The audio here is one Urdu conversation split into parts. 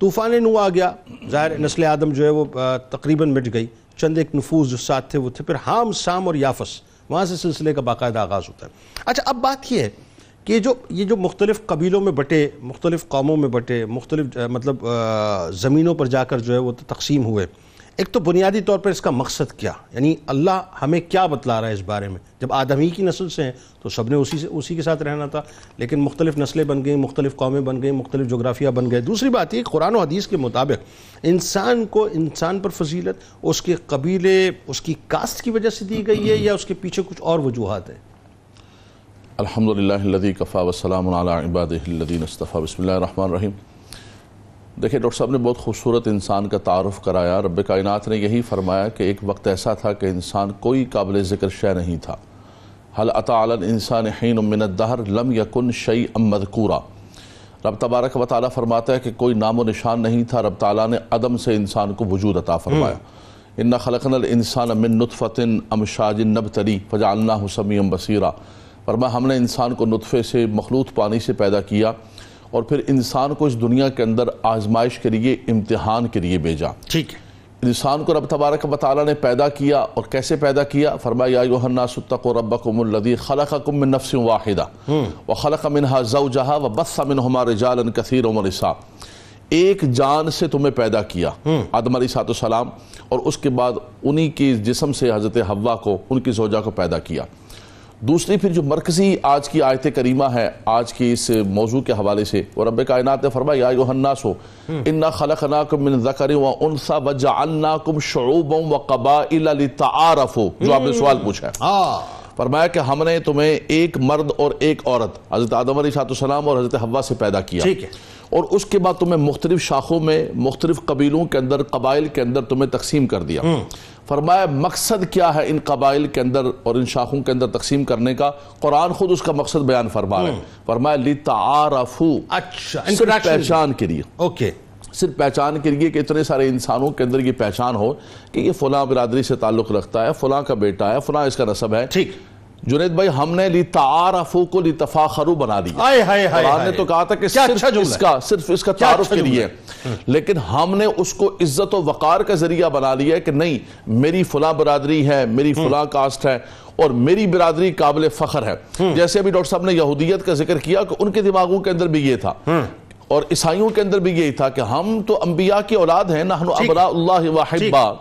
طوفان نو آ گیا۔ ظاہر نسل آدم جو ہے وہ تقریباً مٹ گئی۔ چند ایک نفوذ جو ساتھ تھے وہ تھے۔ پھر حام، سام اور یافس، وہاں سے سلسلے کا باقاعدہ آغاز ہوتا ہے۔ اچھا اب بات یہ ہے کہ جو، یہ جو مختلف قبیلوں میں بٹے، مختلف قوموں میں بٹے، مختلف مطلب زمینوں پر جا کر جو ہے وہ تقسیم ہوئے۔ ایک تو بنیادی طور پر اس کا مقصد کیا؟ یعنی اللہ ہمیں کیا بتلا رہا ہے اس بارے میں؟ جب آدمی کی نسل سے ہیں تو سب نے اسی سے، اسی کے ساتھ رہنا تھا، لیکن مختلف نسلیں بن گئیں، مختلف قومیں بن گئیں، مختلف جغرافیہ بن گئے۔ دوسری بات یہ، قرآن و حدیث کے مطابق انسان کو انسان پر فضیلت اس کے قبیلے، اس کی کاسٹ کی وجہ سے دی گئی ہے یا اس کے پیچھے کچھ اور وجوہات ہیں؟ الحمدللہ اللذی کفا والسلام علی عبادہ الذین استفا بسم اللہ الرحمن الرحیم۔ دیکھیں ڈاکٹر صاحب نے بہت خوبصورت انسان کا تعارف کرایا۔ رب کائنات نے یہی فرمایا کہ ایک وقت ایسا تھا کہ انسان کوئی قابل ذکر شے نہیں تھا۔ حل عطا علی الانسان حین من الدہر؟ لم یکن شیئی ام مذکورا۔ رب تبارک و تعالیٰ فرماتا ہے کہ کوئی نام و نشان نہیں تھا۔ رب تعالیٰ نے عدم سے انسان کو وجود عطا فرمایا۔ اِنَّا خَلَقْنَا الْإِنسَانَ مِن نُطْفَةٍ أَمْشَاجٍ نَبْتَلِي فَجَعَلْنَاهُ سَمِيًا بَصِيرًا۔ فرمایا ہم نے انسان کو نطفے سے مخلوط پانی سے پیدا کیا۔ اور پھر انسان کو اس دنیا کے اندر آزمائش کے لیے امتحان کے لیے بھیجا۔ ٹھیک۔ انسان کو رب تبارک و تعالیٰ نے پیدا کیا اور کیسے پیدا کیا؟ فرمایا یا الناس اتقوا ربکم الذی خلقکم من نفس واحدہ۔ وخلق منها زوجہا وبث منہما رجالا کثیرا ونساء ایک جان سے تمہیں پیدا کیا آدم علیہ السلام اور اس کے بعد انہی کی جسم سے حضرت حوا کو ان کی زوجہ کو پیدا کیا۔ دوسری پھر جو مرکزی آج کی آیت کریمہ ہے آج کی اس موضوع کے حوالے سے اور رب کائنات نے فرمایا یا ایوہ الناس انا خلقناکم من ذکر و انسا وجعلناکم شعوبا و قبائل لتعارفو جو آپ نے سوال پوچھا ہے۔ ہاں۔ فرمایا کہ ہم نے تمہیں ایک مرد اور ایک عورت حضرت آدم علیہ السلام اور حضرت حوا سے پیدا کیا۔ ٹھیک ہے۔ اور اس کے بعد تمہیں مختلف شاخوں میں مختلف قبیلوں کے اندر قبائل کے اندر تمہیں تقسیم کر دیا۔ فرمایا مقصد کیا ہے ان قبائل کے اندر اور ان شاخوں کے اندر تقسیم کرنے کا؟ قرآن خود اس کا مقصد بیان فرما رہا ہے۔ فرمایا لِتَعَارَفُوا۔ اچھا صرف پہچان کے لیے۔ اوکے۔ صرف پہچان کے لیے کہ اتنے سارے انسانوں کے اندر یہ پہچان ہو کہ یہ فلاں برادری سے تعلق رکھتا ہے فلاں کا بیٹا ہے فلاں اس کا نسب ہے۔ ٹھیک۔ جنید بھائی ہم نے لِتَعَارَفُوا کو لِتَفَاخَرُوا بنا دیا۔ قرآن نے تو کہا تھا کہ صرف اچھا جملہ اس کا صرف اس کا کیا تعارف اچھا کے لیے۔ لیکن ہم نے اس کو عزت و وقار کا ذریعہ بنا لیا ہے کہ نہیں میری فلاں برادری ہے میری فلاں کاسٹ ہے اور میری برادری قابل فخر ہے۔ جیسے ابھی ڈاکٹر صاحب نے یہودیت کا ذکر کیا کہ ان کے دماغوں کے اندر بھی یہ تھا۔ اور عیسائیوں کے اندر بھی یہی تھا کہ ہم تو انبیاء کی اولاد ہیں نحن ابراء اللہ وحبا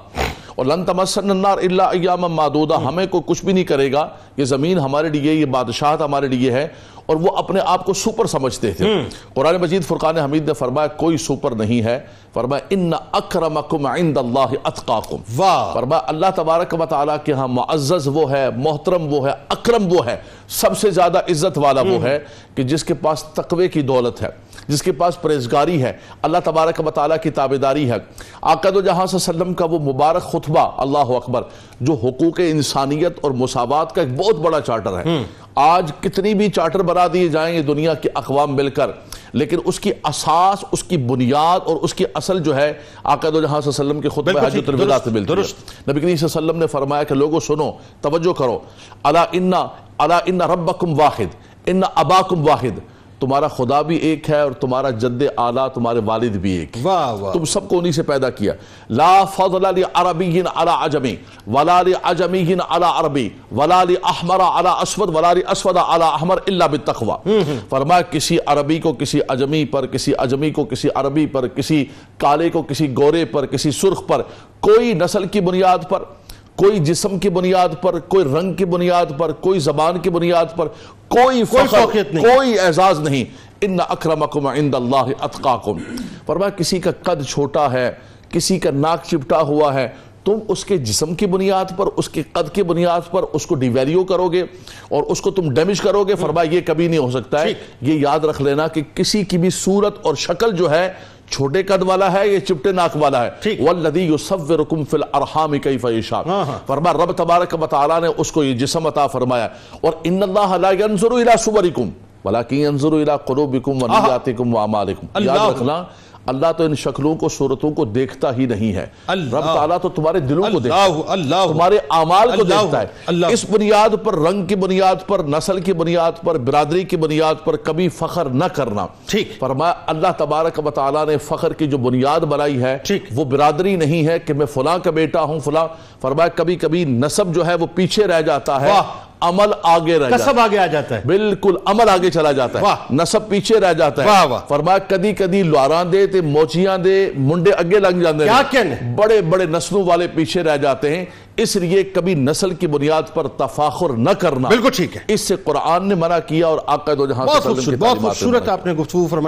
اور لن تمسن النار الا ایاما معدودہ ہمیں کوئی کچھ بھی نہیں کرے گا۔ یہ زمین ہمارے لیے یہ بادشاہت ہمارے لیے ہے اور وہ اپنے آپ کو سوپر سمجھتے تھے۔ قرآن مجید فرقان حمید نے فرمایا کوئی سوپر نہیں ہے۔ فرمایا ان اکرمکم عند اللہ اتقاکم۔ واہ۔ فرمایا اللہ تبارک و تعالیٰ کے ہاں معزز وہ ہے محترم وہ ہے اکرم وہ ہے سب سے زیادہ عزت والا وہ ہے کہ جس کے پاس تقوی کی دولت ہے۔ جس کے پاس پریزگاری ہے اللہ تبارک و تعالیٰ کی تابداری ہے۔ آقا دو جہاں صلی اللہ علیہ وسلم کا وہ مبارک خطبہ اللہ اکبر جو حقوق انسانیت اور مساوات کا ایک بہت بڑا چارٹر ہے۔ آج کتنی بھی چارٹر بنا دیے جائیں گے دنیا کی اقوام مل کر لیکن اس کی اساس اس کی بنیاد اور اس کی اصل جو ہے آقا دو جہاں صلی اللہ علیہ وسلم کے خطبہ حجت الوداع سے ملتی ہے۔ نبی کریم صلی اللہ علیہ وسلم نے فرمایا کہ لوگوں سنو توجہ کرو۔ الا ان الا ان ربکم واحد ان اباکم واحد۔ تمہارا خدا بھی ایک ہے اور تمہارا جد اعلیٰ تمہارے والد بھی ایک ہے واہ واہ۔ تم سب کو انہی سے پیدا کیا۔ لا فضل لعربی علی عجمی ولا لعجمی علی عربی ولا لاحمر علی اسود ولا لاسود علی احمر الا بالتقوی۔ فرمایا کسی عربی کو کسی عجمی پر کسی عجمی کو کسی عربی پر کسی کالے کو کسی گورے پر کسی سرخ پر کوئی نسل کی بنیاد پر کوئی جسم کی بنیاد پر کوئی رنگ کی بنیاد پر کوئی زبان کی بنیاد پر کوئی کوئی فخر نہیں۔ کوئی اعزاز نہیں۔ ان اکرمکم عند اللہ اتقاکم فرمایا کسی کا قد چھوٹا ہے کسی کا ناک چپٹا ہوا ہے تم اس کے جسم کی بنیاد پر اس کے قد کی بنیاد پر اس کو ڈیویلیو کرو گے اور اس کو تم ڈیمیج کرو گے فرمایا یہ کبھی نہیں ہو سکتا ہے۔ یہ یاد رکھ لینا کہ کسی کی بھی صورت اور شکل جو ہے چھوٹے قد والا ہے یہ چپٹے ناک والا ہے۔ والذی یصورکم فی الارحام کیف یشاء۔ ہاں ہاں۔ فرمایا رب تبارک و تعالی نے اس کو یہ جسم عطا فرمایا۔ اور ان اللہ لا ينظر الى صورکم ولكن ينظر الى قلوبکم ونیاتکم واعمالکم یاد رکھنا اللہ تو ان شکلوں کو صورتوں کو دیکھتا ہی نہیں ہے۔ رب تعالیٰ تو تمہارے دلوں کو دیکھتا ہے۔ اللہ تمہارے اعمال کو دیکھتا ہے۔ اس بنیاد پر رنگ کی بنیاد پر نسل کی بنیاد پر برادری کی بنیاد پر کبھی فخر نہ کرنا۔ ٹھیک۔ فرمایا اللہ تبارک و تعالیٰ نے فخر کی جو بنیاد بنائی ہے وہ برادری نہیں ہے کہ میں فلاں کا بیٹا ہوں فلاں۔ فرمایا کبھی کبھی نسب جو ہے وہ پیچھے رہ جاتا ہے۔ عمل آگے رہ جاتا ہے۔ آگے آ جاتا ہے۔ بالکل عمل آگے چلا جاتا ہے۔ نسب پیچھے رہ جاتا ہے۔ فرمایا کدی کدی لواراں دے تے موچیاں دے منڈے اگے لگ جاندے کیا نے۔ کہنے بڑے بڑے نسلوں والے پیچھے رہ جاتے ہیں۔ اس لیے کبھی نسل کی بنیاد پر تفاخر نہ کرنا۔ بالکل ٹھیک ہے۔ اس سے قرآن نے منع کیا اور آقا دو جہاں بہت خوبصورت بہت خوبصورت آپ نے گفتگو فرمائی۔